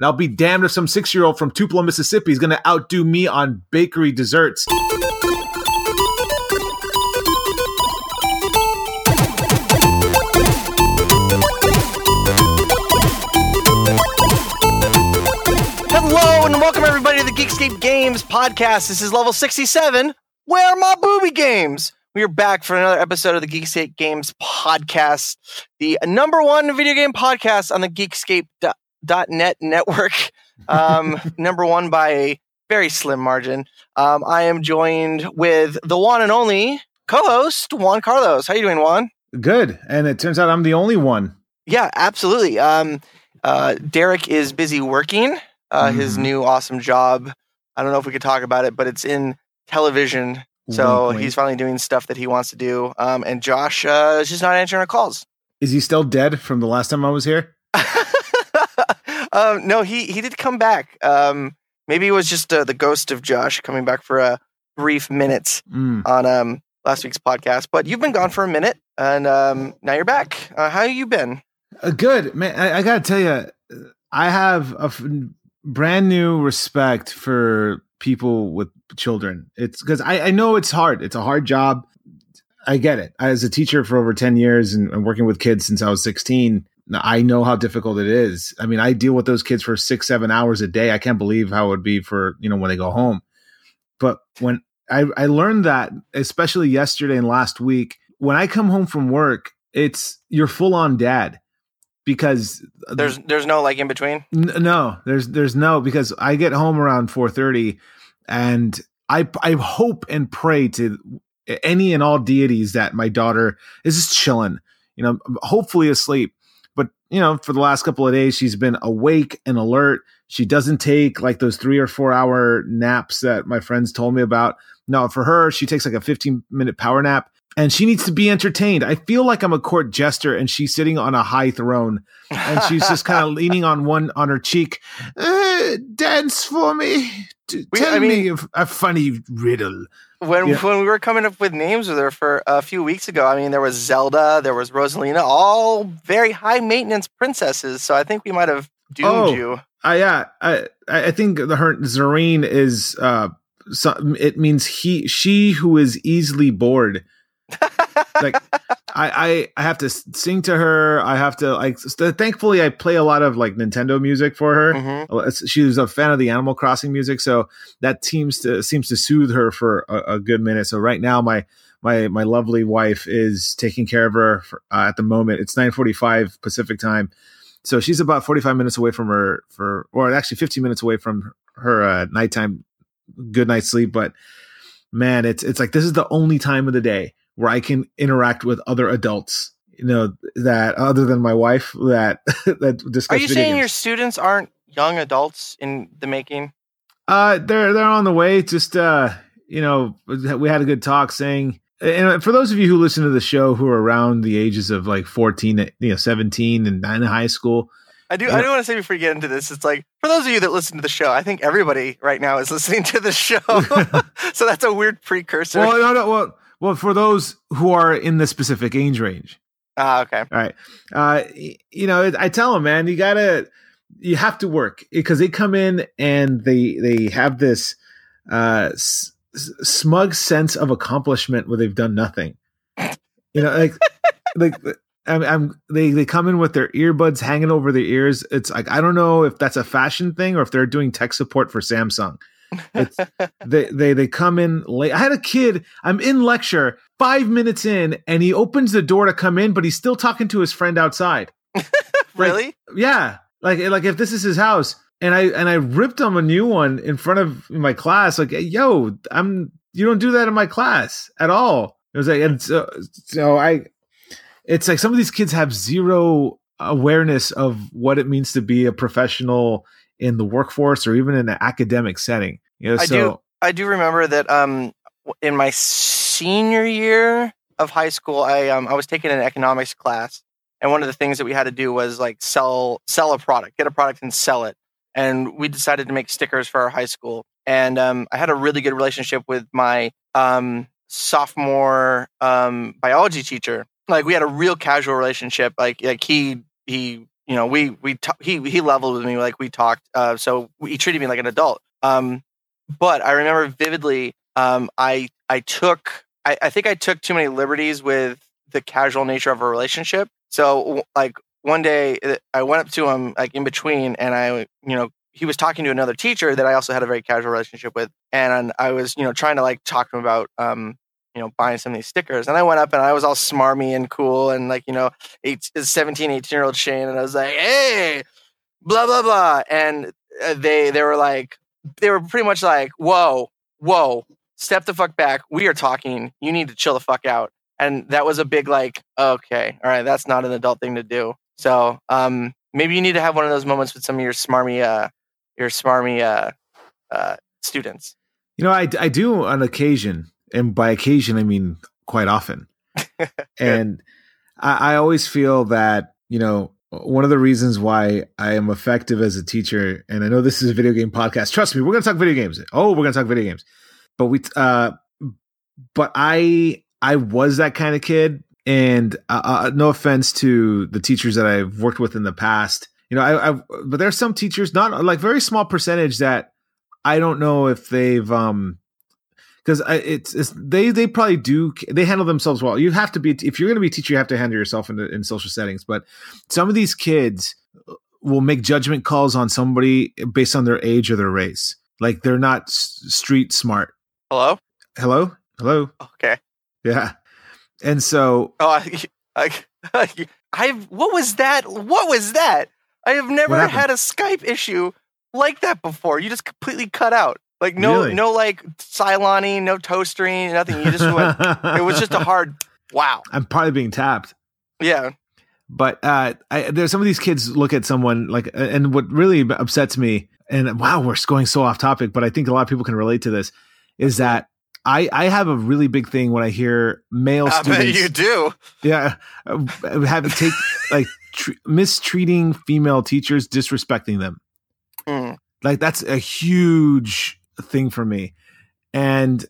And I'll be damned if some six year old from Tupelo, Mississippi is going to outdo me on bakery desserts. Hello and welcome everybody to the Geekscape Games podcast. This is level 67. Where are my booby games? We are back for another episode of the Geekscape Games podcast, the number one video game podcast on the Geekscape.net network. Um, number one by a very slim margin. Um, I am joined with the one and only co-host Juan Carlos. How you doing, Juan? Good. And it turns out I'm the only one. Yeah, absolutely. Um, uh, Derek is busy working uh, his Mhm. new awesome job. I don't know if we could talk about it, but it's in television. So Wink, wink. he's finally doing stuff that he wants to do. Um, and Josh uh, is just not answering our calls. Is he still dead from the last time I was here? um, no, he he did come back. Um, maybe it was just uh, the ghost of Josh coming back for a brief minute Mm. on um, last week's podcast. But you've been gone for a minute, and um, now you're back. Uh, how you been? Uh, good man. I, I gotta tell you, I have a f- brand new respect for people with children. It's because I, I know it's hard. It's a hard job. I get it. As a teacher for over ten years and, and working with kids since I was sixteen, I know how difficult it is. I mean, I deal with those kids for six, seven hours a day. I can't believe how it would be for you know when they go home. But when I, I learned that, especially yesterday and last week, when I come home from work, it's you're full on dad because There's there's no like in between. N- no there's there's no because i get home around 4.30 and i i hope and pray to any and all deities that my daughter is just chilling you know hopefully asleep you know for the last couple of days she's been awake and alert she doesn't take like those three or four hour naps that my friends told me about no for her she takes like a 15 minute power nap and she needs to be entertained i feel like i'm a court jester and she's sitting on a high throne and she's just kind of leaning on one on her cheek. Uh, dance for me. T- We- tell I mean- me a, a funny riddle. When Yeah. when we were coming up with names with her for a few weeks ago, I mean, there was Zelda, there was Rosalina, all very high maintenance princesses. So I think we might have doomed Oh. you. Uh, yeah, I I think the her Zareen is uh, so, it means he she who is easily bored. Like I, I I have to sing to her. I have to like. st- Thankfully, I play a lot of like Nintendo music for her. Mhm. Well, it's- She was a fan of the Animal Crossing music, so that seems to seems to soothe her for a, a good minute. So right now, my my my lovely wife is taking care of her for, uh, at the moment. It's nine forty five Pacific time, so she's about forty five minutes away from her for, or actually fifteen minutes away from her uh, nighttime good night's sleep. But man, it's it's like this is the only time of the day where I can interact with other adults. You know that other than my wife that that discuss. Are you saying games. your students aren't young adults in the making? Uh, they're they're on the way. Just uh, you know, we had a good talk saying. And for those of you who listen to the show who are around the ages of like 14, you know, 17 and in high school, I do. I do want to say before you get into this, it's like for those of you that listen to the show, I think everybody right now is listening to the show, so that's a weird precursor. well, no, no, well, well, for those who are in the specific age range, ah, okay. all right, uh, you know, I tell them, man, you gotta, you have to work because they come in and they they have this uh s- smug sense of accomplishment where they've done nothing. You know, like like I'm, I'm they they come in with their earbuds hanging over their ears. It's like I don't know if that's a fashion thing or if they're doing tech support for Samsung. It's they they they come in late. I had a kid. I'm in lecture, five minutes in, and he opens the door to come in, but he's still talking to his friend outside. really? Yeah, like like if this is his house, and I and I ripped him a new one in front of my class. Like, yo, I'm you don't do that in my class at all. It was like, and so, so I, it's like some of these kids have zero awareness of what it means to be a professional in the workforce or even in an academic setting. You know, I so do. I do remember that um, in my senior year of high school, I um, I was taking an economics class, and one of the things that we had to do was like sell sell a product, get a product and sell it. And we decided to make stickers for our high school. And um, I had a really good relationship with my um, sophomore um, biology teacher. Like we had a real casual relationship. Like like he he you know, we we ta- he he leveled with me like we talked. Uh, so he treated me like an adult. Um, but I remember vividly. Um, I I took I, I think I took too many liberties with the casual nature of a relationship. So like one day uh, I went up to him like in between, and I you know he was talking to another teacher that I also had a very casual relationship with, and I was you know trying to like talk to him about um you know buying some of these stickers and i went up and i was all smarmy and cool and like you know eight, 17 18 year old shane and i was like hey blah blah blah and uh, they they were like they were pretty much like whoa whoa step the fuck back we are talking you need to chill the fuck out and that was a big like okay all right that's not an adult thing to do. So um maybe you need to have one of those moments with some of your smarmy uh your smarmy uh uh students. You know, I, I do on occasion, and by occasion I mean quite often. and I, I always feel that you know one of the reasons why I am effective as a teacher, and I know this is a video game podcast. Trust me, we're going to talk video games. Oh, we're going to talk video games, but we, uh, but I, I was that kind of kid, and uh, uh, no offense to the teachers that I've worked with in the past, you know, I, I, but there are some teachers, not like very small percentage that I don't know if they've, um, because it's, it's they they probably do they handle themselves well. You have to be if you're going to be a teacher, you have to handle yourself in, in social settings. But some of these kids uh, will make judgment calls on somebody based on their age or their race. Like they're not s- street smart. hello Hello, hello, okay yeah. And so Oh, I, I, I've what was that? What was that? I have never had a Skype issue like that before. You just completely cut out. Like no, Really? no, like Cyloning, no toastering, nothing. You just went. it was just a hard. Wow. I'm probably being tapped. Yeah. but uh I, there's some of these kids look at someone like and what really upsets me and wow we're going so off topic but i think a lot of people can relate to this is that i i have a really big thing when i hear male I bet students you do. yeah uh, have take like tr- mistreating female teachers disrespecting them Mm. like that's a huge thing for me. And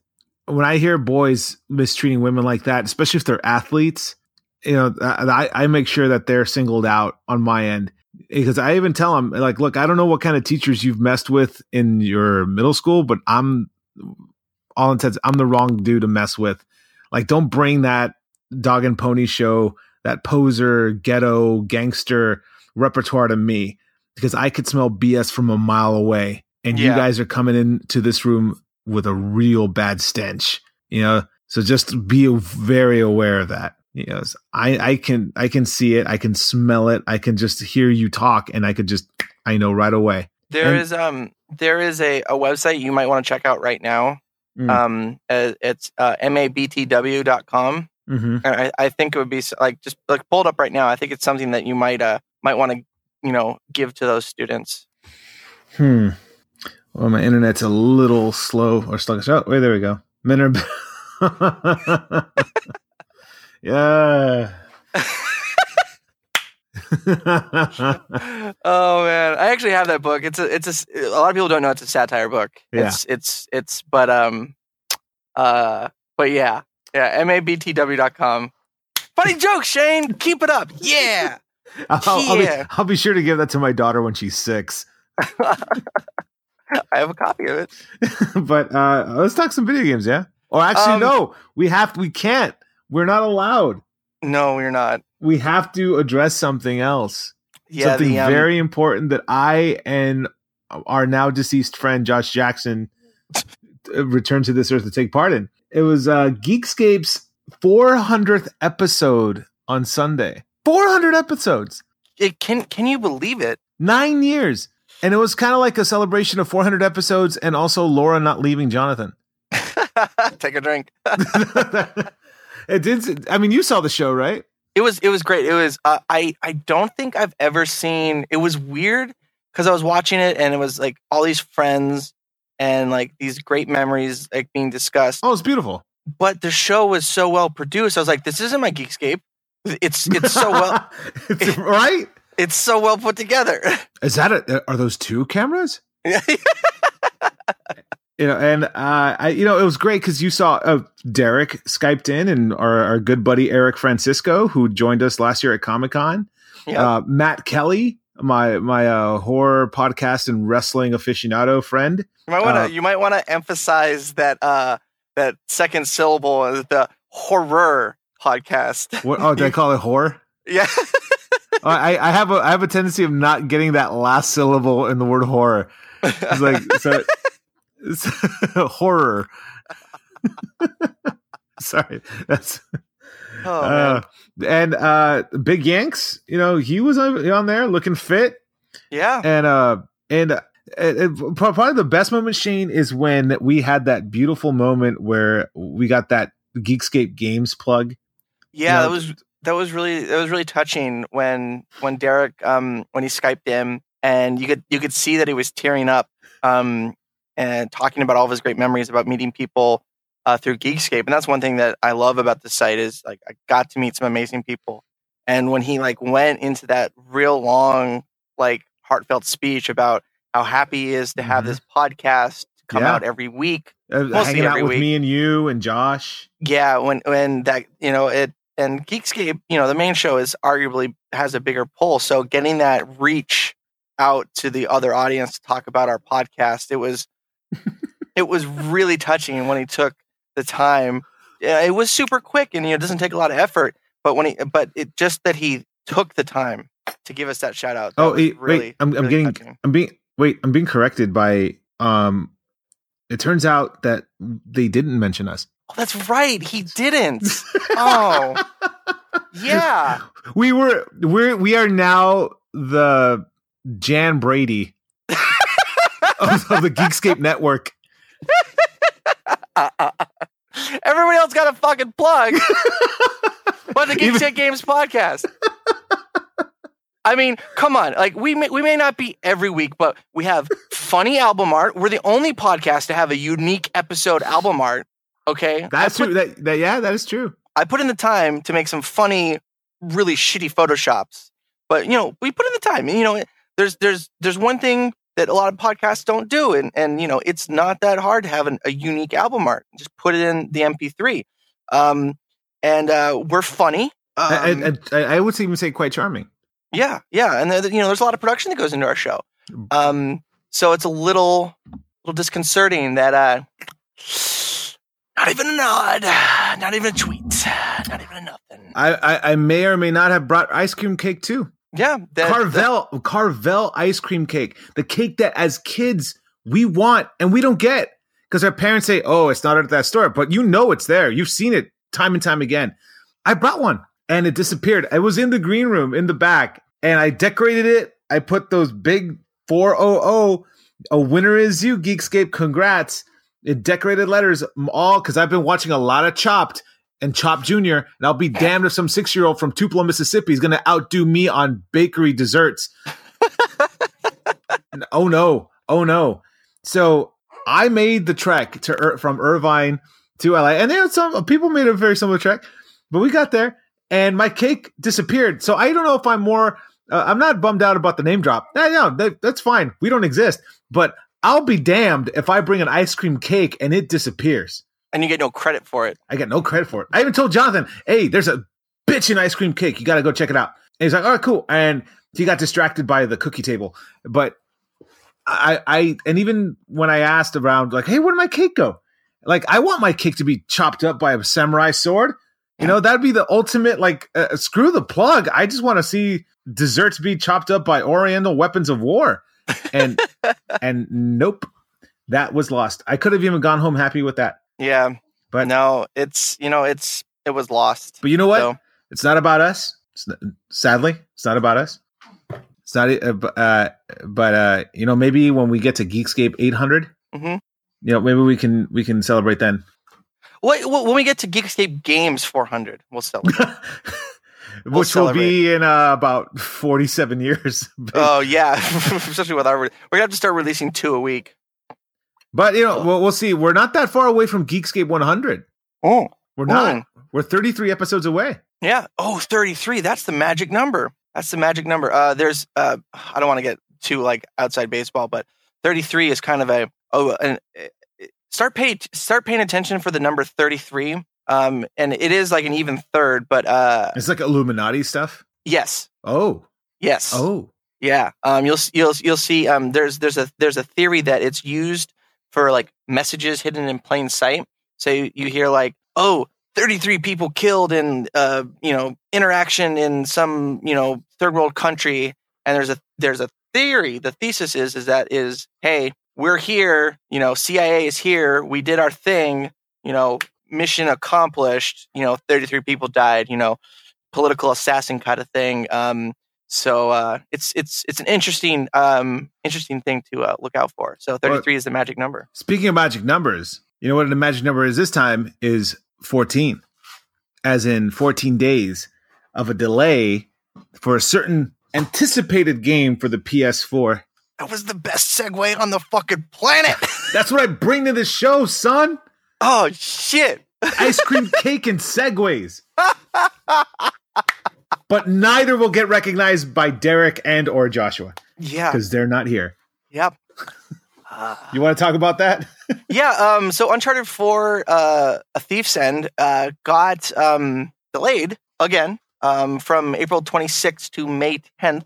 when i hear boys mistreating women like that especially if they're athletes you know i, I make sure that they're singled out on my end. Because i even tell them like look i don't know what kind of teachers you've messed with in your middle school but i'm all intents i'm the wrong dude to mess with. Like don't bring that dog and pony show that poser ghetto gangster repertoire to me. Because I could smell BS from a mile away, and you guys are coming into this room with a real bad stench. You know, so just be very aware of that. You know, I I can I can see it, I can smell it, I can just hear you talk, and I could just I know right away. There And- is um there is a, a website you might want to check out right now. Mm. Um, uh, it's uh, mabtw.com. hmm And I, I think it would be like just like pull it up right now. I think it's something that you might uh might want to you know give to those students. Hmm. Well, my internet's a little slow or sluggish. Oh, wait, there we go. Men are. yeah. oh man, I actually have that book. It's a it's a a lot of people don't know it's a satire book. Yeah. It's it's it's but um uh but yeah. Yeah, mabtw.com. Funny joke, Shane. Keep it up. Yeah. I'll, I'll be, Yeah. I'll be sure to give that to my daughter when she's six. I have a copy of it. but uh, let's talk some video games, yeah. Or actually, Um, no, we have we can't. We're not allowed. No, you're not. We have to address something else. Yeah, something the, um, very important that I and our now deceased friend Josh Jackson returned to this earth to take part in. It was uh, Geekscape's 400th episode on Sunday. 400 episodes, it can can you believe it? nine years. And it was kind of like a celebration of 400 episodes and also Laura not leaving Jonathan. Take a drink. it did. I mean, you saw the show, right? It was it was great. It was uh, I I don't think I've ever seen. It was weird because I was watching it and it was like all these friends and like these great memories like being discussed. Oh, it's beautiful. But the show was so well produced. I was like, this isn't my Geekscape. It's it's so well It's- right? It's so well put together. Is that a, are those two cameras? you know, and uh, I, you know, it was great because you saw uh, Derek skyped in, and our, our good buddy Eric Francisco, who joined us last year at Comic Con. Uh, Matt Kelly, my my uh, horror podcast and wrestling aficionado friend. You might want to Uh, you might want to emphasize that uh that second syllable of the horror podcast. What, oh, did I call it horror? yeah. I, I have a I have a tendency of not getting that last syllable in the word horror. It's like so, it's horror. Sorry, that's oh uh, man. and uh, Big Yanks. You know, he was on on there looking fit, Yeah. and uh, and uh, it, it- probably the best moment, Shane, is when we had that beautiful moment where we got that Geekscape Games plug. Yeah, know, that was that was really that was really touching when when Derek um when he skyped him and you could you could see that he was tearing up um and talking about all of his great memories about meeting people uh, through Geekscape and that's one thing that I love about the site is like I got to meet some amazing people and when he like went into that real long like heartfelt speech about how happy he is to have Mhm. this podcast come Yeah. out every week Uh, hanging out with week. me and you and Josh. yeah when when that you know it and geekscape you know the main show is arguably has a bigger pull so getting that reach out to the other audience to talk about our podcast it was it was really touching And when he took the time it was super quick and you know, it doesn't take a lot of effort but when he but it just that he took the time to give us that shout out that Oh, eh, really, wait, I'm, I'm getting, touching. I'm being, wait, I'm being corrected by, um, it turns out that they didn't mention us. Oh that's right he didn't oh yeah we were, we're, we are now the Jan Brady of, of the Geekscape network. Everybody else got a fucking plug. but the Even- Geek Games podcast. I mean, come on. Like we may, we may not be every week, but we have funny album art. We're the only podcast to have a unique episode album art. Okay, That's put, true. That, that, yeah, that is true. I put in the time to make some funny, really shitty photoshops. But you know, we put in the time. And, you know, there's there's there's one thing that a lot of podcasts don't do, and and you know, it's not that hard to have an, a unique album art. Just put it in the MP3. Um, and uh, we're funny. Um, and, and I would even say quite charming. yeah, yeah, and you know, there's a lot of production that goes into our show. Um, so it's a little, little disconcerting that uh, not even a nod, not even a tweet, not even a nothing. I, I, I may or may not have brought ice cream cake too. Yeah, that, Carvel, Carvel ice cream cake, the cake that as kids we want and we don't get because our parents say, "Oh, it's not at that store," but you know it's there. You've seen it time and time again. I brought one and it disappeared. I was in the green room in the back and I decorated it. I put those big 400 a winner is you Geekscape congrats in decorated letters all cuz I've been watching a lot of Chopped and Chopped Junior and I'll be damned if some 6-year-old from Tupelo, Mississippi is going to outdo me on bakery desserts. and, oh no. Oh no. So I made the trek to from Irvine to LA, and there some people made a very similar trek, but we got there, and my cake disappeared. So I don't know if I'm more. Uh, I'm not bummed out about the name drop. Yeah, yeah, that, that's fine. We don't exist, but I'll be damned if I bring an ice cream cake and it disappears. and you get no credit for it. I get no credit for it. I even told Jonathan, "Hey, there's a bitchin' ice cream cake. You got to go check it out." And he's like, "All right, cool." And he got distracted by the cookie table, but I, I, and even when I asked around, like, "Hey, where did my cake go?" Like, I want my cake to be chopped up by a samurai sword. You know, that'd be the ultimate. Like, uh, screw the plug. I just want to see desserts be chopped up by Oriental weapons of war. And and nope, that was lost. I could have even gone home happy with that. Yeah, But- no, it's you know, it's it was lost. But you know what? So, It's not about us. It's not, sadly, it's not about us. It's not. Uh, uh, but uh, you know, maybe when we get to Geekscape 800, Mhm. you know, maybe we can we can celebrate then. wait, wh- when we get to Geekscape Games 400, we'll celebrate. Which will be in uh, about 47 years. oh yeah, especially with our, we're gonna have to start releasing two a week. but you know, we'll, we'll see. We're not that far away from Geekscape 100. Oh, We're not. We're 33 episodes away. Yeah. Oh, 33. That's the magic number. That's the magic number. Uh, there's, uh, I don't want to get too like outside baseball, but 33 is kind of a, oh, an, uh, start pay, start paying attention for the number 33. Um, and it is like an even third, but, uh, It's like Illuminati stuff. yes. Oh, Yes. Oh, Yeah. Um, you'll you'll you'll see. Um, there's there's a there's a theory that it's used for like messages hidden in plain sight. So you, you hear like, oh, 33 people killed in uh you know interaction in some you know third world country, and there's a there's a theory. The thesis is is that is hey we're here. You know CIA is here. We did our thing. You know mission accomplished. You know 33 people died. You know political assassin kind of thing. Um, so uh, it's it's it's an interesting um, interesting thing to uh, look out for. So 33 is the magic number. speaking of magic numbers, you know what the magic number is this time is 14, as in 14 days of a delay for a certain anticipated game for the PS4. That was the best segue on the fucking planet. That's what I bring to the show, son. Oh shit! Ice cream cake and segues. but neither will get recognized by Derek and or Joshua Yeah. because they're not here. Yep. Uh, You want to talk about that? yeah. Um. So Uncharted 4, uh, A Thief's End, uh, got um delayed again. Um, from April 26th to May 10th.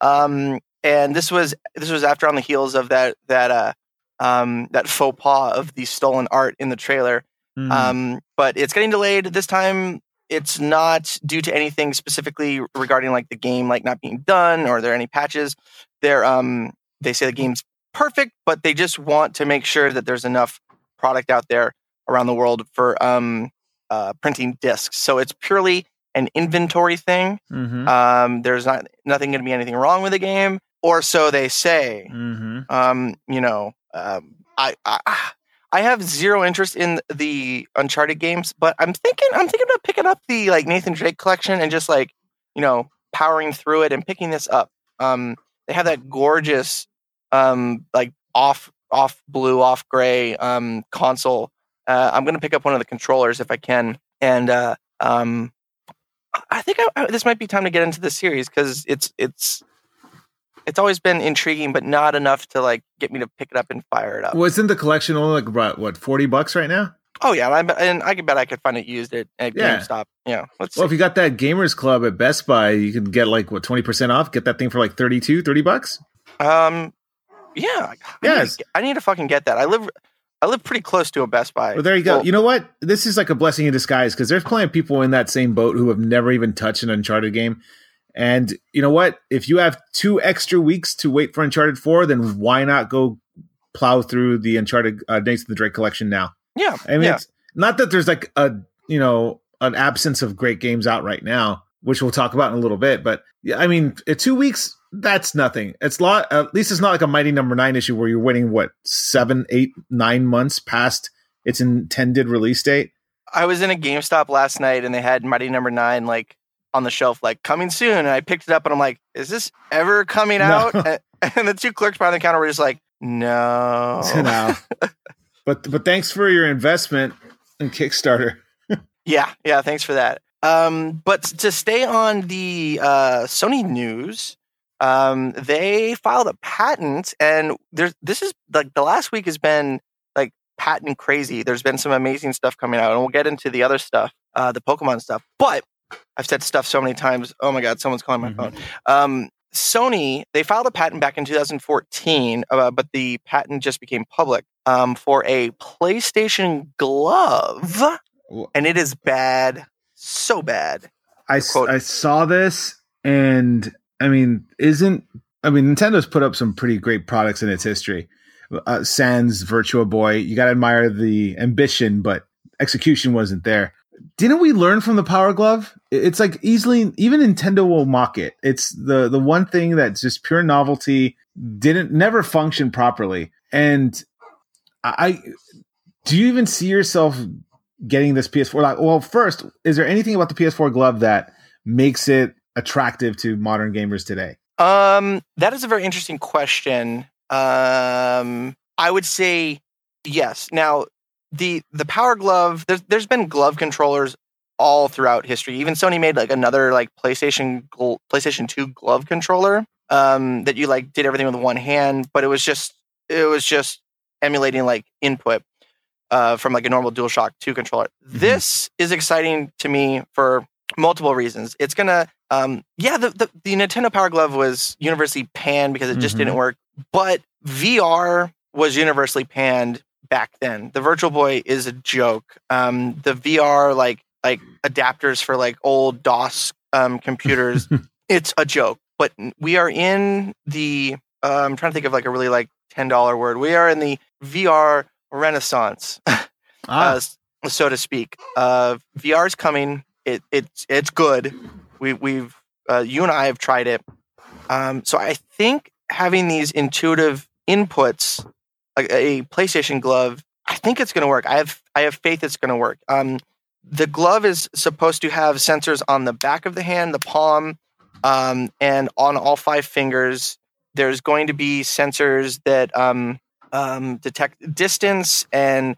Um, and this was this was after on the heels of that that uh um that faux pas of the stolen art in the trailer. Hmm. Um, but it's getting delayed this time. It's not due to anything specifically regarding like the game like not being done or are there any patches. They're um they say the game's perfect, but they just want to make sure that there's enough product out there around the world for um uh, printing discs. So it's purely an inventory thing. Mhm. Um, there's not nothing going to be anything wrong with the game, or so they say Mhm. um, you know, um, I, I I have zero interest in the Uncharted games, but I'm thinking I'm thinking about picking up the like Nathan Drake collection and just like you know powering through it and picking this up. Um, they have that gorgeous um, like off off blue off gray um, console. Uh, I'm gonna pick up one of the controllers if I can, and uh, um, I think I, I, this might be time to get into the series because it's it's it's always been intriguing, but not enough to like get me to pick it up and fire it up. Wasn't the collection only like about what forty bucks right now? Oh yeah, I and I can bet I could find it used at, at Yeah. GameStop. Yeah, let's Well, see. if you got that gamers club at Best Buy, you can get like what twenty percent off. Get that thing for like 32, 30 bucks. um, yeah, I need, to, I need to fucking get that. I live, I live pretty close to a Best Buy. Well, there you go. Well, you know what? This is like a blessing in disguise because there's plenty of people in that same boat who have never even touched an Uncharted game. And you know what? If you have two extra weeks to wait for Uncharted 4, then why not go plow through the Uncharted uh, Nathan the Drake collection now? yeah, I mean, yeah. it's not that there's like a you know an absence of great games out right now, which we'll talk about in a little bit. But yeah, I mean, uh, two weeks that's nothing. It's lot at least it's not like a Mighty Number Nine issue where you're waiting what seven, eight, nine months past its intended release date. I was in a GameStop last night and they had Mighty Number Nine like on the shelf, like coming soon. And I picked it up and I'm like, is this ever coming No. out? And, and the two clerks behind the counter were just like, no. No. but but thanks for your investment in Kickstarter. Yeah, yeah. Thanks for that. Um, but to stay on the uh, Sony news, um, they filed a patent, and there's this is like the last week has been like patent crazy. There's been some amazing stuff coming out, and we'll get into the other stuff, uh, the Pokemon stuff. But I've said stuff so many times. Oh my god, someone's calling my Mhm. phone. Um, Sony they filed a patent back in 2014, uh, but the patent just became public um, for a PlayStation glove and it is bad, so bad. I, Quote. I saw this and I mean, isn't I mean Nintendo's put up some pretty great products in its history. Uh, Sans Virtual Boy, you got to admire the ambition, but execution wasn't there. Didn't we learn from the Power Glove? It's like easily even Nintendo will mock it. It's the the one thing that's just pure novelty didn't never function properly. And I do you even see yourself getting this PS4? Like, well, first, is there anything about the PS4 glove that makes it attractive to modern gamers today? Um, that is a very interesting question. Um, I would say yes. Now, the the Power Glove, there's there's been glove controllers all throughout history. Even Sony made like another like PlayStation PlayStation 2 glove controller um that you like did everything with one hand, but it was just it was just emulating like input uh from like a normal DualShock 2 controller. This is exciting to me for multiple reasons. It's to Um, yeah, the, the the Nintendo Power Glove was universally panned because it just Mhm. didn't work. But VR was universally panned back then. The Virtual Boy is a joke. Um, the VR like like adapters for like old DOS um, computers, it's a joke. But we are in the. Uh, I'm trying to think of like a really like ten dollar word. We are in the VR renaissance Ah, uh, so to speak. Uh, VR is coming. It, it's it's good. We we've uh, you and I have tried it. Um, so I think having these intuitive inputs, like a PlayStation glove, I think it's going to work. I have I have faith it's going to work. Um, the glove is supposed to have sensors on the back of the hand, the palm, um, and on all five fingers. There's going to be sensors that um, um, detect distance and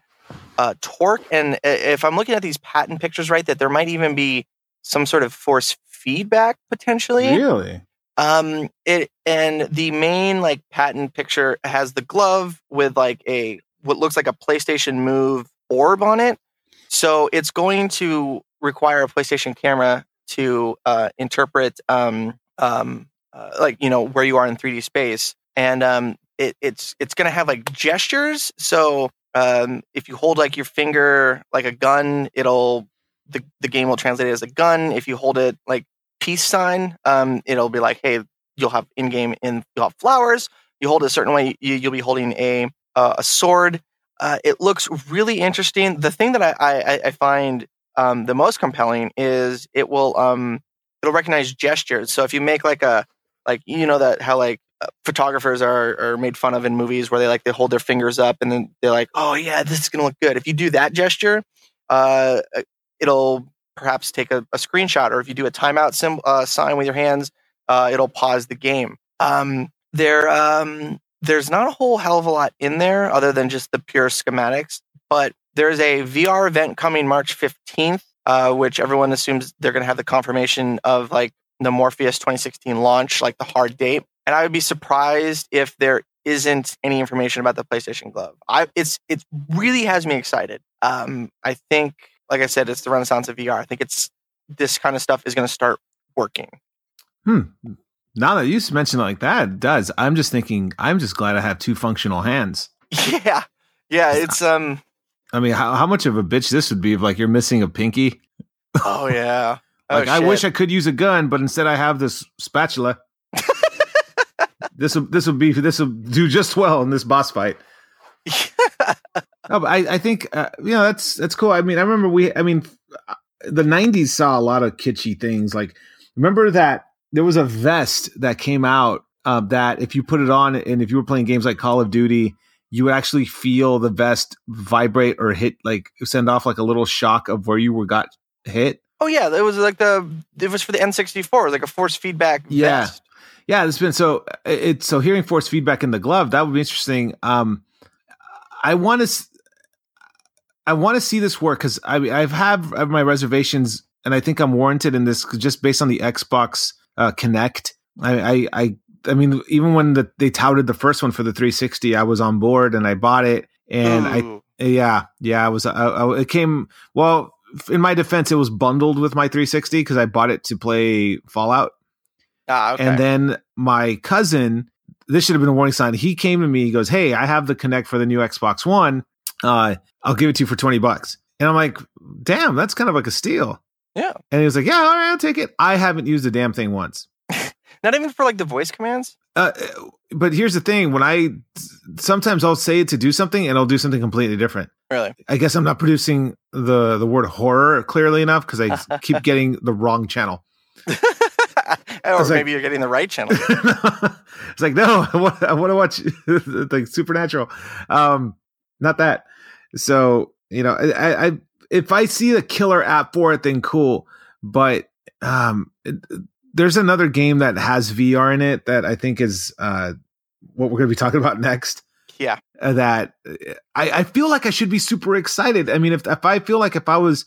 uh, torque. And if I'm looking at these patent pictures right, that there might even be some sort of force feedback potentially. really? Um, it and the main like patent picture has the glove with like a what looks like a PlayStation Move orb on it. So it's going to require a PlayStation camera to uh, interpret um, um, uh, like you know where you are in 3D space, and um, it, it's it's going to have like gestures. So um, if you hold like your finger like a gun, it'll the, the game will translate it as a gun. If you hold it like peace sign, um, it'll be like, hey, you'll have in game in you'll have flowers. You hold it a certain way, you, you'll be holding a uh, a sword. Uh, it looks really interesting. The thing that I I, I find um, the most compelling is it will um, it'll recognize gestures. So if you make like a like you know that how like uh, photographers are are made fun of in movies where they like they hold their fingers up and then they're like, oh yeah, this is gonna look good. If you do that gesture, uh, it'll perhaps take a, a screenshot, or if you do a timeout sim, uh, sign with your hands, uh, it'll pause the game. Um, there, um, there's not a whole hell of a lot in there other than just the pure schematics, but there's a VR event coming March 15th, uh, which everyone assumes they're going to have the confirmation of like the Morpheus 2016 launch, like the hard date. And I would be surprised if there isn't any information about the PlayStation Glove. I it's it really has me excited. Um, I think, like I said, it's the renaissance of VR. I think it's this kind of stuff is going to start working. Hmm. Now that you mention it like that, it does. I'm just thinking. I'm just glad I have two functional hands. Yeah, yeah. It's um. I mean, how, how much of a bitch this would be if like you're missing a pinky? Oh yeah. Oh, Like I wish I could use a gun, but instead I have this spatula. this will this will be this will do just well in this boss fight. No, but I, I think uh, you know that's that's cool. I mean, I remember we. I mean, the '90s saw a lot of kitschy things. Like, remember that there was a vest that came out uh, that if you put it on and if you were playing games like Call of Duty, you would actually feel the vest vibrate or hit like send off like a little shock of where you were got hit. Oh yeah, it was like the it was for the N64, like a force feedback. Yeah. vest. Yeah, it's been so it's so hearing force feedback in the glove that would be interesting. Um, I want to I want to see this work because I I've have, have my reservations and I think I'm warranted in this just based on the Xbox uh, Kinect. I I I, I mean even when the, they touted the first one for the 360, I was on board and I bought it and I yeah, yeah, I was. I, I, it came well. In my defense, it was bundled with my 360 because I bought it to play Fallout. ah, okay. And then my cousin, this should have been a warning sign. He came to me. He goes, "Hey, I have the Kinect for the new Xbox One. Uh, I'll give it to you for twenty bucks." And I'm like, "Damn, that's kind of like a steal." Yeah. And he was like, "Yeah, all right, I'll take it." I haven't used the damn thing once. Not even for like the voice commands. Uh, but here's the thing: when I sometimes I'll say it to do something, and I'll do something completely different. Really? I guess I'm not producing the the word horror clearly enough because I keep getting the wrong channel. or was like- maybe you're getting the right channel. it's like no, I want, I want to watch like Supernatural, um, not that. So you know, I, I if I see a killer app for it, then cool. But um, it, there's another game that has VR in it that I think is uh, what we're going to be talking about next. Yeah. Uh, that I, I feel like I should be super excited. I mean, if if I feel like if I was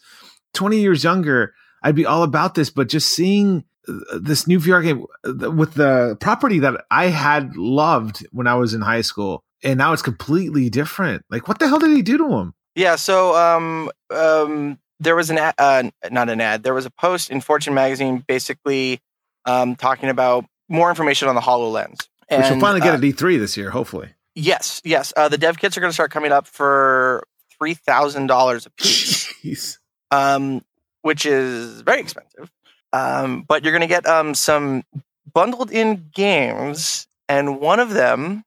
20 years younger, I'd be all about this. But just seeing uh, this new VR game uh, with the property that I had loved when I was in high school, and now it's completely different. Like, what the hell did he do to him? Yeah. So um um there was an ad, uh, not an ad. There was a post in Fortune magazine basically um, talking about more information on the HoloLens. Which we'll finally get uh, at E3 this year, hopefully. Yes, yes. Uh, the dev kits are going to start coming up for three thousand dollars a piece, Jeez. um, which is very expensive. Um, but you're going to get um, some bundled in games, and one of them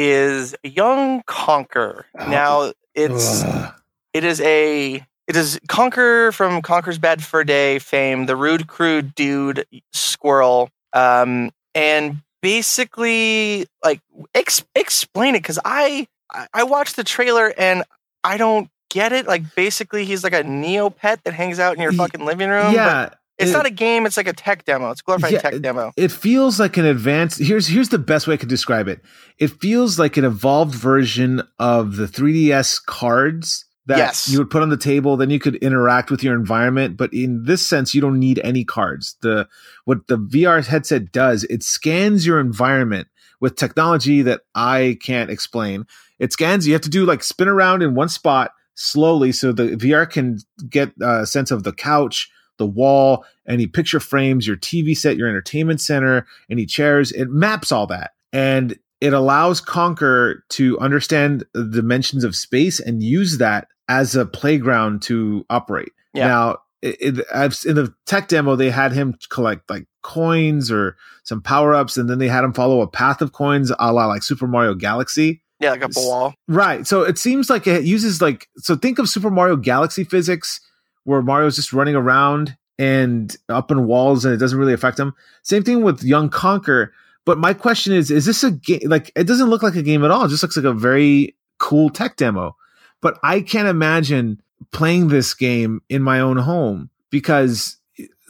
is Young Conker. Now it's Ugh. it is a it is Conker from Conker's Bad Fur Day fame, the rude, crude dude squirrel, um, and basically like ex- explain it because I I- watched the trailer and I don't get it. Like basically, he's like a Neopet that hangs out in your fucking living room. but yeah. It's it- not a game. It's like a tech demo. It's a glorified Yeah, tech demo. It feels like an advanced. Here's here's the best way I could describe it. It feels like an evolved version of the 3DS cards that Yes. you would put on the table. Then you could interact with your environment. But in this sense, you don't need any cards. The what the VR headset does, it scans your environment with technology that I can't explain. It scans. You have to do like spin around in one spot slowly, so the VR can get a sense of the couch, the wall, any picture frames, your TV set, your entertainment center, any chairs. It maps all that. And it allows Conker to understand the dimensions of space and use that as a playground to operate. Yeah. Now, it, it, I've in the tech demo they had him collect like coins or some power ups, and then they had him follow a path of coins, a la like Super Mario Galaxy. Yeah, like a ball. Right. So it seems like it uses like so think of Super Mario Galaxy physics where Mario's just running around and up in walls and it doesn't really affect him. Same thing with Young Conker. But my question is, is this a game like it doesn't look like a game at all? It just looks like a very cool tech demo. But I can't imagine playing this game in my own home because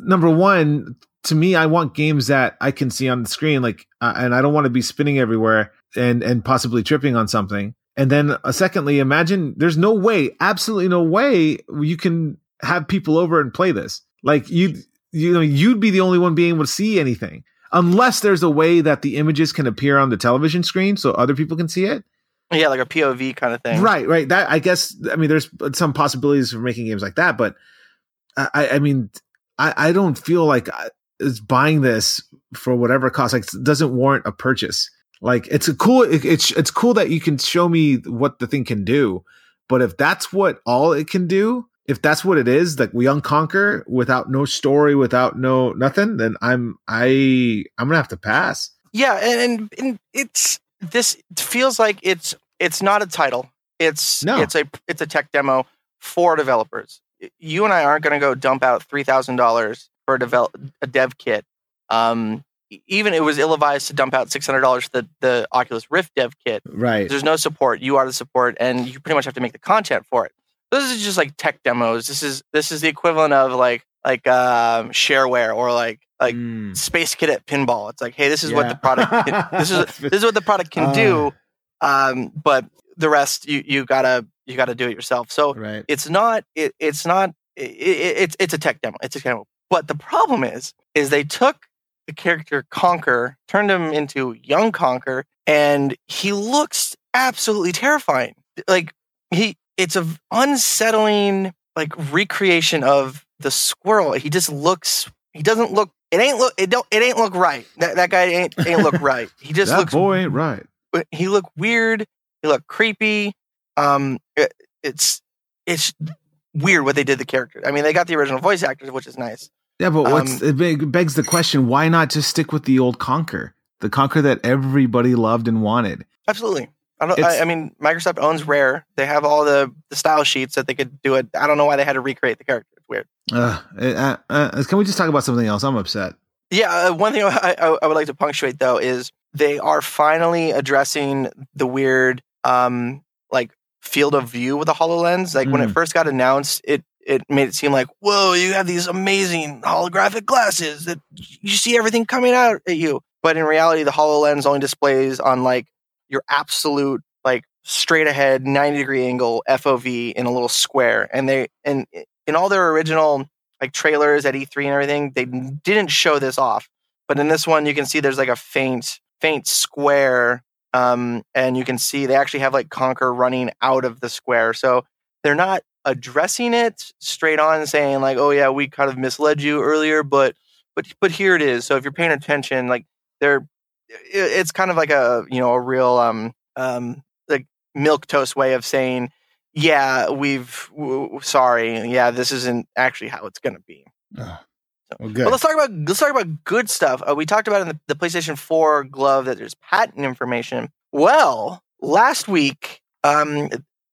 number one, to me, I want games that I can see on the screen, like, uh, and I don't want to be spinning everywhere and and possibly tripping on something. And then, uh, secondly, imagine there's no way, absolutely no way, you can have people over and play this. Like you, you know, you'd be the only one being able to see anything, unless there's a way that the images can appear on the television screen so other people can see it. Yeah, like a POV kind of thing. Right, right. That I guess. I mean, there's some possibilities for making games like that, but I, I mean, I, I don't feel like uh, I- is buying this for whatever cost. Like, it doesn't warrant a purchase. Like, it's a cool. It, it's it's cool that you can show me what the thing can do, but if that's what all it can do, if that's what it is, like we unconquer without no story, without no nothing, then I'm I I'm gonna have to pass. Yeah, and, and, it's this feels like it's it's not a title. It's No. it's a it's a tech demo for developers. You and I aren't going to go dump out three thousand dollars for a develop a dev kit. Um, even it was ill advised to dump out six hundred dollars for the the Oculus Rift dev kit. Right. There's no support. You are the support, and you pretty much have to make the content for it. This is just like tech demos. This is this is the equivalent of like like um, shareware or like like Mm. Space Cadet pinball. It's like, hey, this is what the product. Can, this is this is what the product can Uh. do. Um, but the rest, you you gotta you gotta do it yourself. So right. it's not it, it's not it, it, it's it's a tech demo. It's a demo. But the problem is is they took the character Conker, turned him into young Conker, and he looks absolutely terrifying. Like he it's a unsettling like recreation of the squirrel. He just looks he doesn't look it ain't look it don't it ain't look right. That that guy ain't ain't look right. He just that looks boy ain't right. but he look weird. He look creepy. Um, it- it's it's weird what they did the character. I mean, they got the original voice actors, which is nice. Yeah, but what's Um, it begs the question: Why not just stick with the old Conker, the Conker that everybody loved and wanted? Absolutely. I don't. I, I mean, Microsoft owns Rare. They have all the, the style sheets that they could do it. I don't know why they had to recreate the character. It's weird. Uh, uh, uh, can we just talk about something else? I'm upset. Yeah, uh, one thing I, I, I would like to punctuate though is they are finally addressing the weird, um, like field of view with the Hololens. Like when it Mm. first got announced, it it made it seem like, whoa, you have these amazing holographic glasses that you see everything coming out at you. But in reality, the Hololens only displays on like your absolute like straight ahead 90 degree angle FOV in a little square. And they and in all their original like trailers at E3 and everything, they didn't show this off. But in this one, you can see there's like a faint, faint square. Um, and you can see they actually have like Conker running out of the square. So they're not addressing it straight on saying like, oh yeah, we kind of misled you earlier, but but but here it is. So if you're paying attention, like they're it's kind of like a you know a real um um like milk toast way of saying yeah we've w- sorry yeah this isn't actually how it's going to be So- well, but let's talk about let's talk about good stuff. Uh, we talked about in the, the playstation 4 glove that there's patent information. Well last week um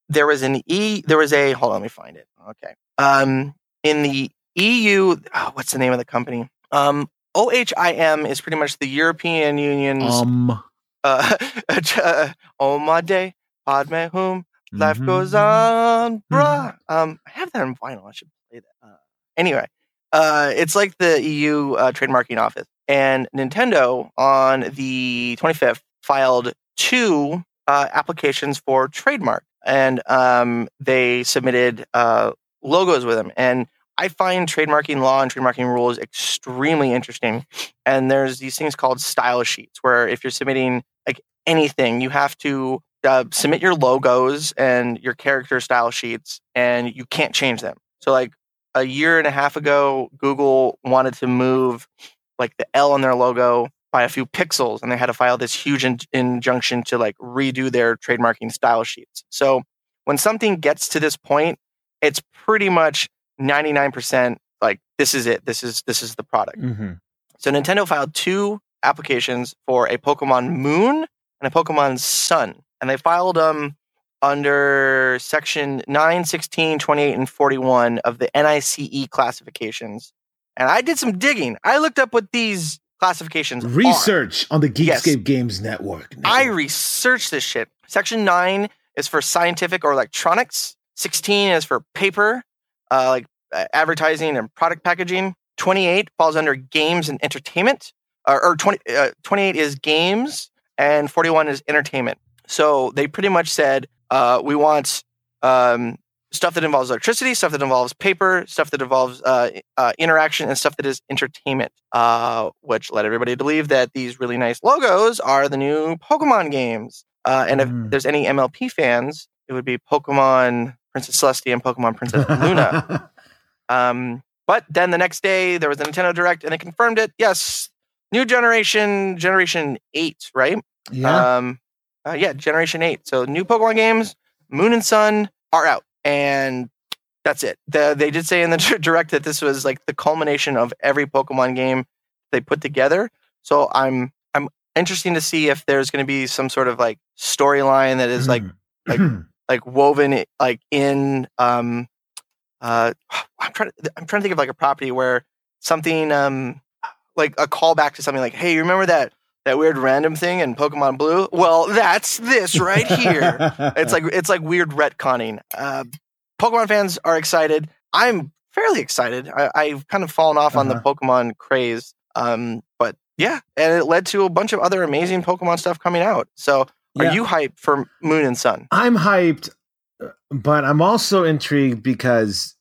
there was an e there was a hold on let me find it. Okay. Um in the eu oh, what's the name of the company? Um OHIM is pretty much the european union's Um, uh, uh, oh my day, Padme whom life goes on, bruh. Um, I have that on vinyl. I should play that. Uh, anyway, uh, it's like the EU uh, trademarking office, and Nintendo on the 25th filed two uh, applications for trademark, and um, they submitted uh, logos with them. And I find trademarking law and trademarking rules extremely interesting. And there's these things called style sheets, where if you're submitting like anything, you have to uh, submit your logos and your character style sheets, and you can't change them. So, like a year and a half ago, Google wanted to move like the L on their logo by a few pixels, and they had to file this huge in- injunction to like redo their trademarking style sheets. So, when something gets to this point, it's pretty much 99% like this is it. This is this is the product. Mhm. So Nintendo filed two applications for a Pokemon Moon and a Pokemon Sun. And they filed them under section 9, 16, 28, and 41 of the NICE classifications. And I did some digging. I looked up what these classifications are. Research on the Yes. Geekscape Games Network. I researched this shit. Section 9 is for scientific or electronics. 16 is for paper, uh, like uh, advertising and product packaging. 28 falls under games and entertainment. Or, or 20, uh, 28 is games, and 41 is entertainment. So they pretty much said, uh, we want um, stuff that involves electricity, stuff that involves paper, stuff that involves uh, uh, interaction, and stuff that is entertainment, uh, which led everybody to believe that these really nice logos are the new Pokemon games. Uh, and if Mm. there's any MLP fans, it would be Pokemon Princess Celestia and Pokemon Princess Luna. Um, but then the next day there was a Nintendo Direct and they confirmed it. Yes, new generation, Generation Eight, right? yeah. Um, uh, yeah, Generation Eight. So new Pokemon games, Moon and Sun are out, and that's it. The, they did say in the Direct that this was like the culmination of every Pokemon game they put together. So I'm I'm interesting to see if there's going to be some sort of like storyline that is like like- like woven like in um uh I'm trying to I'm trying to think of like a property where something um like a callback to something like hey you remember that that weird random thing in Pokemon Blue? Well that's this right here. It's like it's like weird retconning. Uh Pokemon fans are excited. I'm fairly excited. I, I've kind of fallen off on the Uh-huh. Pokemon craze. Um but yeah and it led to a bunch of other amazing Pokemon stuff coming out. So Yeah. are you hyped for Moon and Sun I'm hyped, uh, but I'm also intrigued because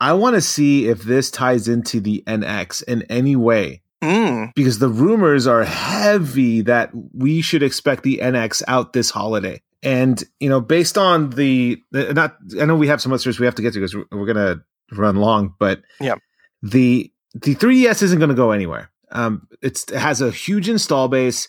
I want to see if this ties into the NX in any way. Mm. Because the rumors are heavy that we should expect the NX out this holiday. And, you know, based on the, the- not, I know we have some listeners we have to get to because we're, we're going to run long, but Yeah. the, the 3DS isn't going to go anywhere. Um, it's, it has a huge install base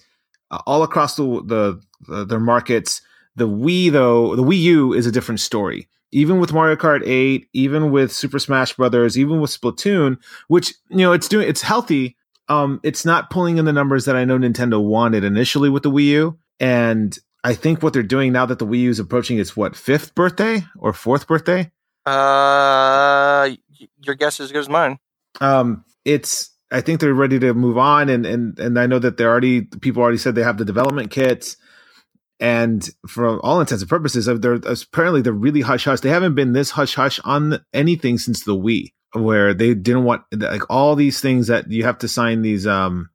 uh, all across the, the, the their markets. The Wii though, the Wii U is a different story. Even with Mario Kart 8, even with Super Smash Brothers, even with Splatoon, which you know it's doing it's healthy. Um, it's not pulling in the numbers that I know Nintendo wanted initially with the Wii U, and I think what they're doing now that the Wii U is approaching its what fifth birthday or fourth birthday, Uh, your guess is as good as mine. um, it's I think they're ready to move on, and and and I know that they're already people already said they have the development kits, and for all intents and purposes, uh, they're apparently they're really hush hush. They haven't been this hush hush on anything since the Wii, where they didn't want like all these things that you have to sign these um,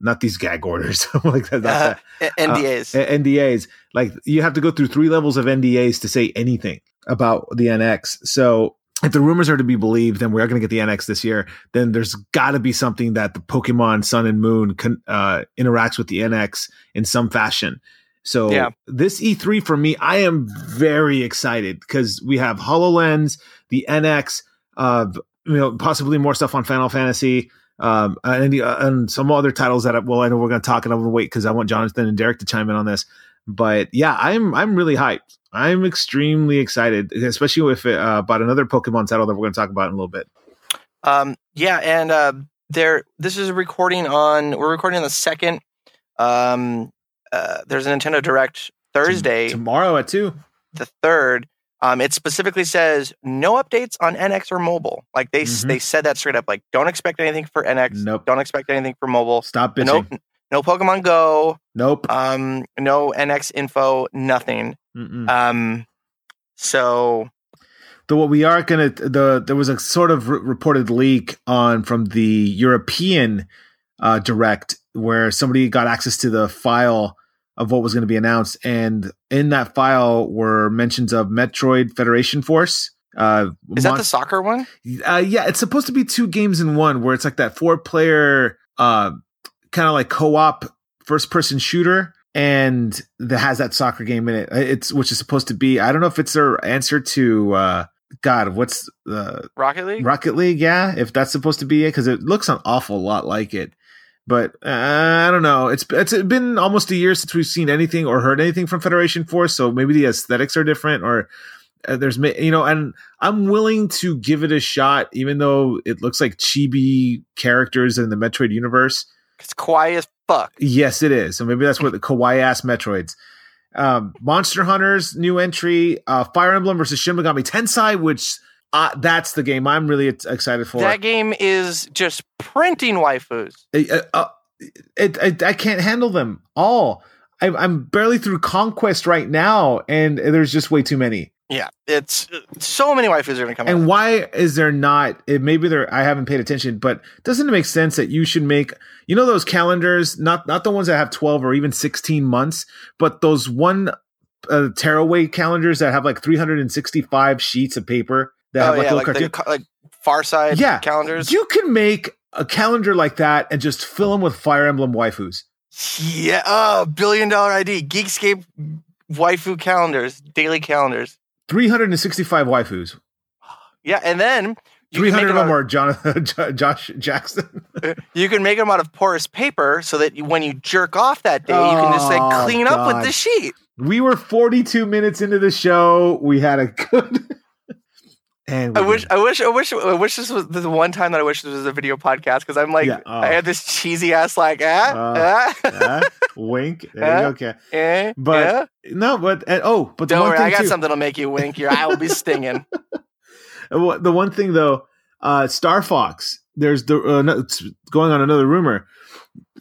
not these gag orders like that. Uh, that. NDAs. Uh, NDAs. Like you have to go through three levels of NDAs to say anything about the NX. So if the rumors are to be believed, then we are going to get the NX this year. Then there's got to be something that the Pokemon Sun and Moon con- uh, interacts with the NX in some fashion. So Yeah. this E3 for me, I am very excited because we have Hololens, the NX, uh, you know, possibly more stuff on Final Fantasy. um, and uh, and some other titles that I, well I know we're going to talk and I'm going to wait because I want Jonathan and Derek to chime in on this. But yeah, I'm I'm really hyped. I'm extremely excited, especially if it, uh, about another Pokemon title that we're going to talk about in a little bit. Um, yeah, and uh, there. This is a recording on. We're recording on the second. Um, uh, there's a Nintendo Direct Thursday tomorrow at two. The third. Um, it specifically says no updates on NX or mobile. Like they mm-hmm. they said that straight up. Like don't expect anything for NX. Nope. Don't expect anything for mobile. Stop bitching. No, no Pokemon Go. Nope. Um, no NX info. Nothing. Mm-mm. Um, so the what we are gonna the there was a sort of re- reported leak on from the European uh, direct where somebody got access to the file of what was going to be announced, and in that file were mentions of Metroid Federation Force. Uh, Is that the soccer one? Uh, yeah, it's supposed to be two games in one, where it's like that four player, uh, kind of like co op first person shooter and that has that soccer game in it. It's which is supposed to be. I don't know if it's their answer to uh, God. What's the Rocket League? Rocket League, yeah. If that's supposed to be it, because it looks an awful lot like it. But uh, I don't know. It's it's been almost a year since we've seen anything or heard anything from Federation Force. So maybe the aesthetics are different, or uh, there's you know. And I'm willing to give it a shot, even though it looks like chibi characters in the Metroid universe. It's kawaii as fuck. Yes, it is. So maybe that's what the kawaii ass Metroids. Um, Monster Hunters new entry, uh, Fire Emblem versus Shin Megami Tensei, which uh, that's the game I'm really excited for. That game is just printing waifus. Uh, uh, it, it, I can't handle them all. I, I'm barely through Conquest right now, and there's just way too many. Yeah, it's so many waifus are going to come. And out. why is there not? It, maybe there. I haven't paid attention, but doesn't it make sense that you should make you know those calendars, not not the ones that have twelve or even sixteen months, but those one uh, tearaway calendars that have like three hundred and sixty five sheets of paper oh, have like yeah, like, cartoon- the, like Far Side yeah. calendars. You can make a calendar like that and just fill them with Fire Emblem waifus. Yeah, oh, billion dollar ID, Geekscape waifu calendars, daily calendars. 365 waifus. Yeah, and then 300 of them are Jonathan, Josh Jackson. you can make them uh, out of porous paper so that when you jerk off that day, oh, you can just like oh, clean God. up with the sheet. We were 42 minutes into the show. We had a good. and I wish, I wish, I wish, I wish this was the one time that I wish this was a video podcast because I'm like, yeah, oh. I had this cheesy ass like, ah, uh, ah. wink. There you go. Okay. Eh, but no, but oh, but don't worry, I got too, something to make you wink. Your eye will be stinging. the one thing though, uh, Star Fox. There's the uh, going on another rumor.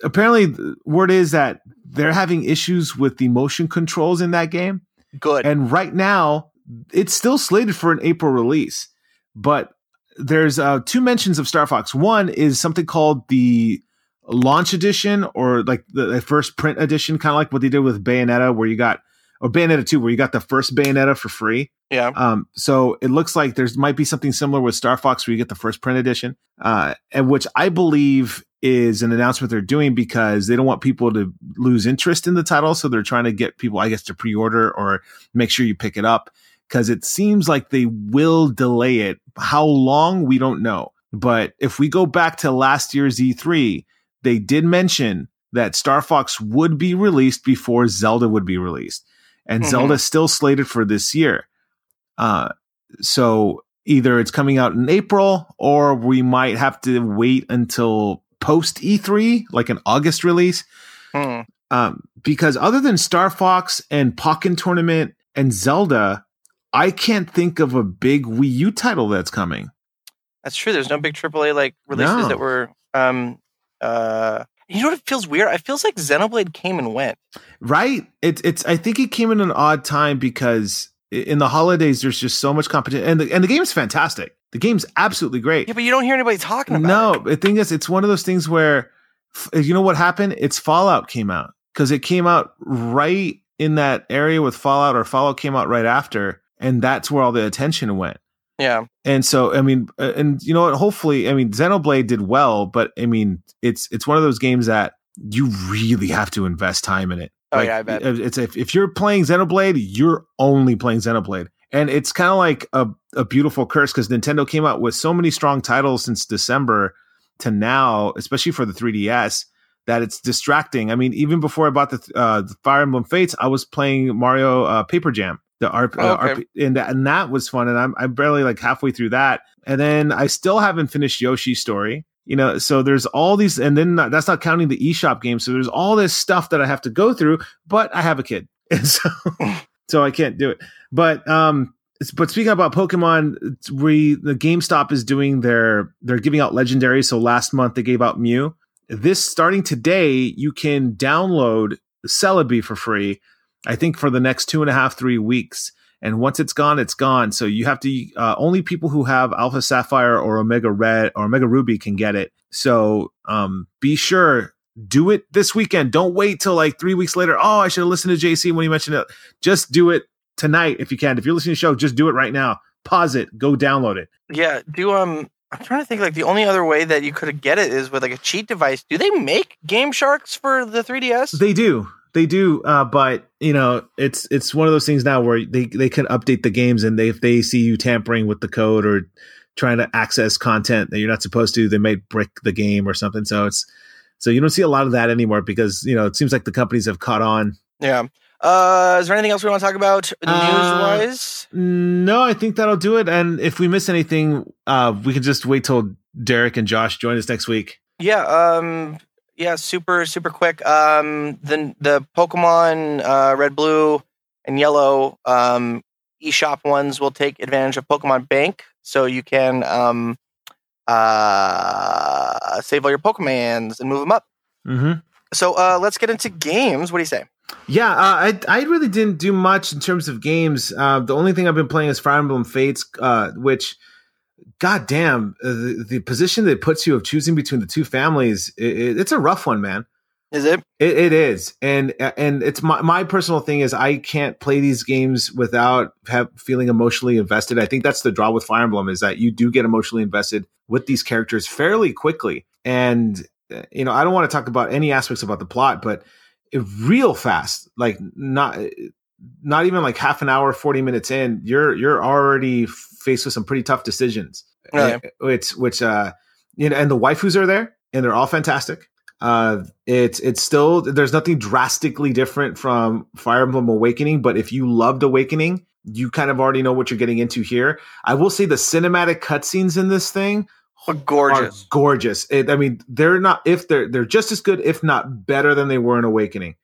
Apparently, word is that they're having issues with the motion controls in that game. Good. And right now, it's still slated for an April release, but there's uh, two mentions of Star Fox. One is something called the launch edition or like the, the first print edition, kind of like what they did with Bayonetta, where you got or Bayonetta 2, where you got the first Bayonetta for free. Yeah. Um, so it looks like there's might be something similar with Star Fox where you get the first print edition, uh, and which I believe is an announcement they're doing because they don't want people to lose interest in the title. So they're trying to get people, I guess, to pre order or make sure you pick it up because it seems like they will delay it. How long, we don't know. But if we go back to last year's E3, they did mention that Star Fox would be released before Zelda would be released and mm-hmm. Zelda's still slated for this year. Uh, so either it's coming out in April or we might have to wait until post E3, like an August release. Mm. Um, because other than Star Fox and Pokken Tournament and Zelda, I can't think of a big Wii U title that's coming. That's true. There's no big AAA like releases no. that were um, uh, you know what? It feels weird. It feels like Xenoblade came and went. Right. It's it's. I think it came in an odd time because in the holidays there's just so much competition, and the and the game's fantastic. The game's absolutely great. Yeah, but you don't hear anybody talking about no, it. No, the thing is, it's one of those things where you know what happened? It's Fallout came out because it came out right in that area with Fallout, or Fallout came out right after, and that's where all the attention went. Yeah. And so, I mean, uh, and you know what? Hopefully, I mean, Xenoblade did well, but I mean, it's it's one of those games that you really have to invest time in it. Oh like, yeah, I bet. It's if, if you're playing Xenoblade, you're only playing Xenoblade, and it's kind of like a a beautiful curse because Nintendo came out with so many strong titles since December, to now, especially for the 3DS, that it's distracting. I mean, even before I bought the, uh, the Fire Emblem Fates, I was playing Mario uh, Paper Jam. The RP, Oh, uh, okay. RP and, that, and that was fun, and I'm I'm barely like halfway through that, and then I still haven't finished Yoshi's story. You know, so there's all these, and then not, that's not counting the eShop game. So there's all this stuff that I have to go through, but I have a kid, and so so I can't do it. But um, but speaking about Pokemon, we the GameStop is doing their they're giving out legendary. So last month they gave out Mew. This starting today, you can download Celebi for free. I think for the next two and a half three weeks. And once it's gone, it's gone. So you have to uh, only people who have Alpha Sapphire or Omega Red or Omega Ruby can get it. So um, be sure do it this weekend. Don't wait till like three weeks later. Oh, I should have listened to JC when he mentioned it. Just do it tonight if you can. If you're listening to the show, just do it right now. Pause it. Go download it. Yeah, do um I'm trying to think like the only other way that you could get it is with like a cheat device. Do they make Game Sharks for the 3DS? They do. They do, uh, but you know, it's it's one of those things now where they, they can update the games, and they if they see you tampering with the code or trying to access content that you're not supposed to, they might brick the game or something. So it's so you don't see a lot of that anymore because you know it seems like the companies have caught on. yeah. Uh is there anything else we want to talk about Uh, news wise? No, I think that'll do it. And if we miss anything, uh, we can just wait till Derek and Josh join us next week. Yeah, um yeah, super super quick. Um the the Pokemon uh red, blue and yellow um eShop ones will take advantage of Pokemon Bank so you can um uh save all your Pokemons and move them up. Mm-hmm. So uh let's get into games. What do you say? Yeah, uh, I I really didn't do much in terms of games. Uh, the only thing I've been playing is Fire Emblem Fates, uh, which, goddamn, uh, the, the position that puts you of choosing between the two families, it, it- it's a rough one, man. Is it? It, it is, and and it's my my personal thing is I can't play these games without have, feeling emotionally invested. I think that's the draw with Fire Emblem is that you do get emotionally invested with these characters fairly quickly, and uh, you know I don't want to talk about any aspects about the plot, but it, real fast, like not not even like half an hour, forty minutes in, you're you're already faced with some pretty tough decisions. Really? Uh, Which which uh you know, and the waifus are there, and they're all fantastic. Uh, it's it's still there's nothing drastically different from Fire Emblem Awakening, but if you loved Awakening, you kind of already know what you're getting into here. I will say the cinematic cutscenes in this thing Oh, gorgeous. are gorgeous. It, I mean, they're not if they're they're just as good, if not better than they were in Awakening.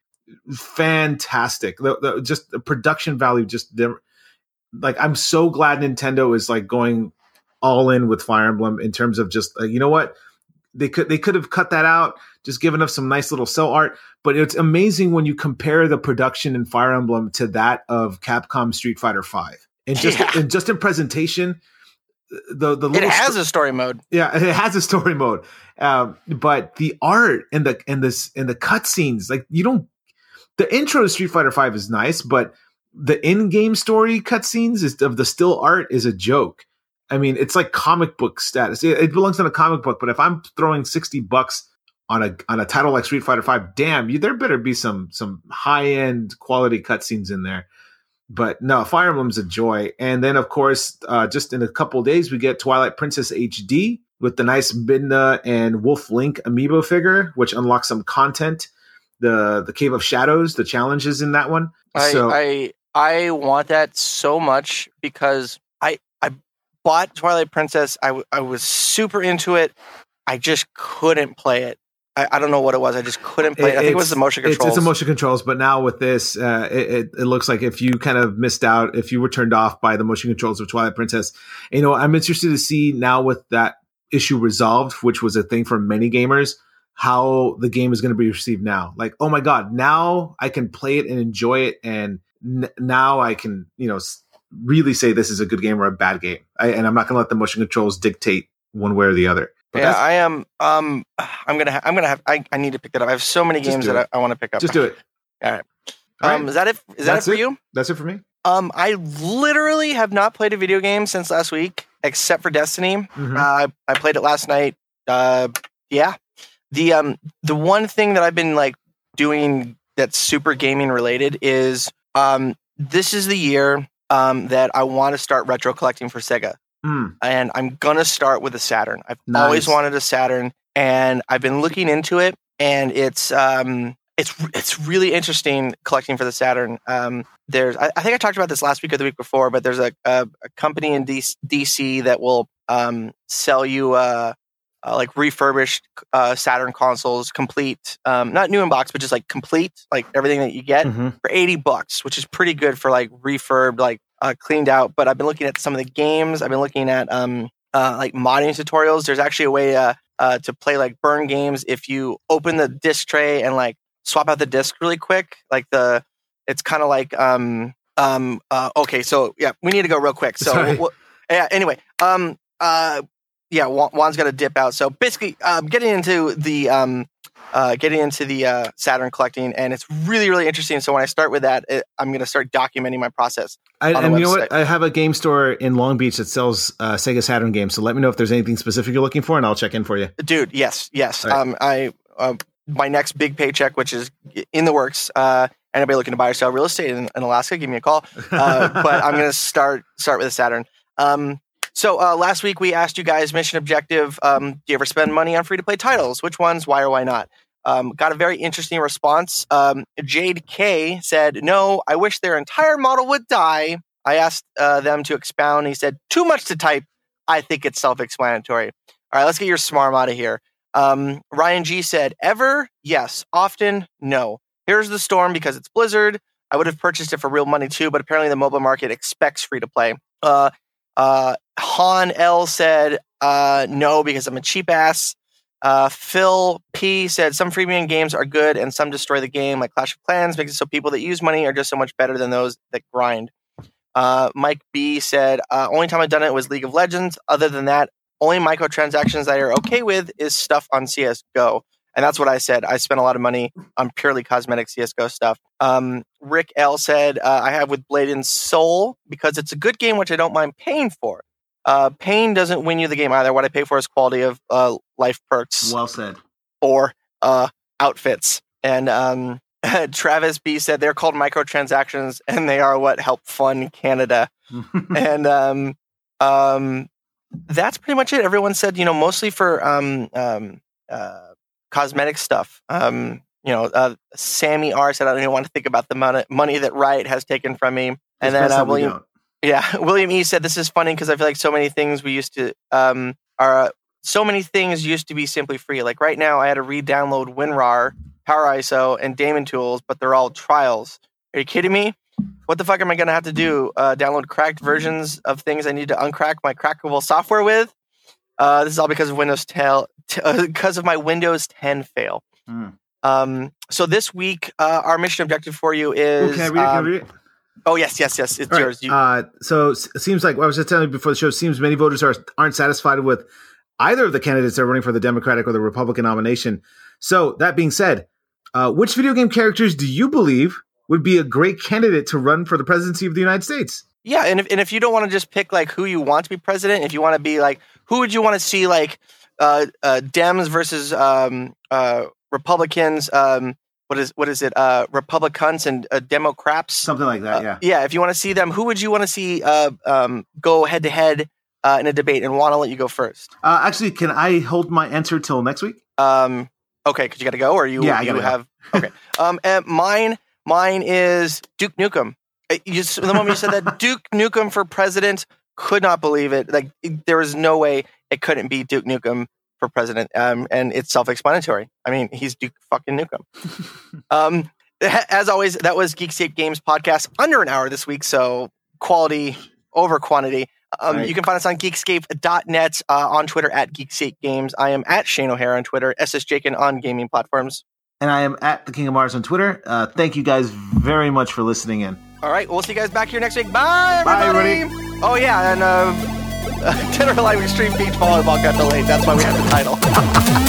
Fantastic. The, the, just the production value, just like I'm so glad Nintendo is like going all in with Fire Emblem in terms of just uh, you know what they could they could have cut that out, just given us some nice little cell art. But it's amazing when you compare the production in Fire Emblem to that of Capcom Street Fighter Five, and just Yeah. and just in presentation. The the It little has sto- a story mode. yeah, it has a story mode, um, but the art and the and this and the cutscenes, like you don't. The intro to Street Fighter Five is nice, but the in-game story cutscenes is of the still art is a joke. I mean, it's like comic book status. It, it belongs in a comic book, but if I'm throwing sixty bucks on a on a title like Street Fighter Five, damn, you there better be some some high end quality cutscenes in there. But no, Fire Emblem's a joy. And then, of course, uh, just in a couple days, we get Twilight Princess HD with the nice Midna and Wolf Link amiibo figure, which unlocks some content. The the Cave of Shadows, the challenges in that one. I, so I I want that so much because I I bought Twilight Princess. I, w- I was super into it. I just couldn't play it. I, I don't know what it was. I just couldn't play it. I think it was the motion It's, controls. it's emotion controls, but now with this, uh, it, it, it looks like if you kind of missed out, if you were turned off by the motion controls of Twilight Princess, you know, I'm interested to see now with that issue resolved, which was a thing for many gamers, how the game is going to be received now. Like, oh my god, now I can play it and enjoy it, and n- now I can, you know, s- really say this is a good game or a bad game, I, and I'm not going to let the motion controls dictate one way or the other. But yeah, I am. Um, I'm gonna. Ha- I'm gonna have. I, I need to pick that up. I have so many games that it. I, I want to pick up. just do it. All right. All Um, right. is that it? Is that it for you? That's it for me. Um, I literally have not played a video game since last week, except for Destiny. Mhm. Uh, I I played it last night. Uh, yeah. The um the one thing that I've been like doing that's super gaming related is um this is the year um that I want to start retro collecting for Sega, Mm. and I'm gonna start with a Saturn. I've Nice. always wanted a Saturn. and I've been looking into it, and it's um, it's it's really interesting collecting for the Saturn. Um, there's I, I, think I talked about this last week or the week before, but there's a, a, a company in DC that will um, sell you uh, uh, like refurbished uh, Saturn consoles, complete, um, not new in box, but just like complete, like everything that you get mm-hmm. for eighty bucks, which is pretty good for like refurbed, like uh, cleaned out. But I've been looking at some of the games. I've been looking at um, uh, like modding tutorials. There's actually a way uh, uh, to play like burn games if you open the disc tray and like swap out the disc really quick. Like the, it's kind of like um um uh, okay, so yeah, we need to go real quick. So we'll, yeah. Anyway, um uh yeah, Juan's got to dip out. So basically, um, getting into the um, uh, getting into the uh, Saturn collecting, and it's really really interesting. So when I start with that, it, I'm going to start documenting my process. I, and you know what? I have a game store in Long Beach that sells uh, Sega Saturn games. So let me know if there's anything specific you're looking for, and I'll check in for you. Dude, yes, yes. Right. Um, I uh, my next big paycheck, which is in the works. Uh, anybody looking to buy or sell real estate in, in Alaska, give me a call. Uh, but I'm going to start start with a Saturn. Um, so uh, last week we asked you guys mission objective. Um, do you ever spend money on free to play titles? Which ones? Why or why not? Um, got a very interesting response. Um, Jade K said, "No, I wish their entire model would die." I asked uh, them to expound. He said, "Too much to type. I think it's self-explanatory." All right, let's get your smarm out of here. Um, Ryan G said, "Ever? Yes. Often? No. Here's the storm because it's Blizzard. I would have purchased it for real money too, but apparently the mobile market expects free to play." Uh, uh, Han L said uh, no because I'm a cheap ass. Uh, Phil P said some freemium games are good and some destroy the game, like Clash of Clans, makes it so people that use money are just so much better than those that grind. Uh, Mike B said uh, only time I've done it was League of Legends. Other than that, only microtransactions that are okay with is stuff on CS:GO. And that's what I said. I spent a lot of money on purely cosmetic CSGO stuff. Um, Rick L said, uh, I have with Blade and Soul because it's a good game, which I don't mind paying for. Uh, pain doesn't win you the game either. What I pay for is quality of uh, life perks. Well said. Or uh, outfits. And um, Travis B said they're called microtransactions and they are what help fund Canada. and um, um, that's pretty much it. Everyone said, you know, mostly for um, um, uh, cosmetic stuff. Um, you know, uh, Sammy R said, I don't even want to think about the money, money that Riot has taken from me. And then uh, William, yeah, William E said, this is funny because I feel like so many things we used to, um, are, so many things used to be simply free. Like right now, I had to re-download WinRAR, Power ISO, and Daemon Tools, but they're all trials. Are you kidding me? What the fuck am I going to have to do? Uh, download cracked versions of things I need to uncrack my crackable software with? Uh, this is all because of Windows 10, t- uh, because of my Windows 10 fail. Mm. Um, so this week, uh, our mission objective for you is. Ooh, can I read it? Can I read it? Oh yes, yes, yes. It's All yours. Right. You- uh, so it seems like well, I was just telling you before the show. Seems many voters are aren't satisfied with either of the candidates that are running for the Democratic or the Republican nomination. So that being said, uh, which video game characters do you believe would be a great candidate to run for the presidency of the United States? Yeah, and if and if you don't want to just pick like who you want to be president, if you want to be like who would you want to see like uh, uh, Dems versus um, uh, Republicans, um, what is what is it? Uh, Republicans and uh, Democrats, something like that. Uh, yeah, yeah. If you want to see them, who would you want to see uh, um, go head to head uh, in a debate? And want to let you go first. Uh, actually, can I hold my answer till next week? Um, okay, because you got to go, or you yeah, you have okay. um, and mine mine is Duke Nukem. You just, the moment you said that Duke Nukem for president, could not believe it. Like there was no way it couldn't be Duke Nukem for president. Um, and it's self-explanatory. I mean, he's Duke fucking Nukem. um, as always, that was Geekscape Games podcast under an hour this week. So quality over quantity. Um, right. You can find us on geekscape.net, uh, on Twitter at Geekscape Games. I am at Shane O'Hara on Twitter, SS Jakin on gaming platforms. And I am at the King of Mars on Twitter. Uh, thank you guys very much for listening in. All right, we'll see you guys back here next week. Bye, everybody. Bye, everybody. Oh, yeah, and uh, Dead or Alive Extreme Beach Volleyball got delayed. That's why we had the title.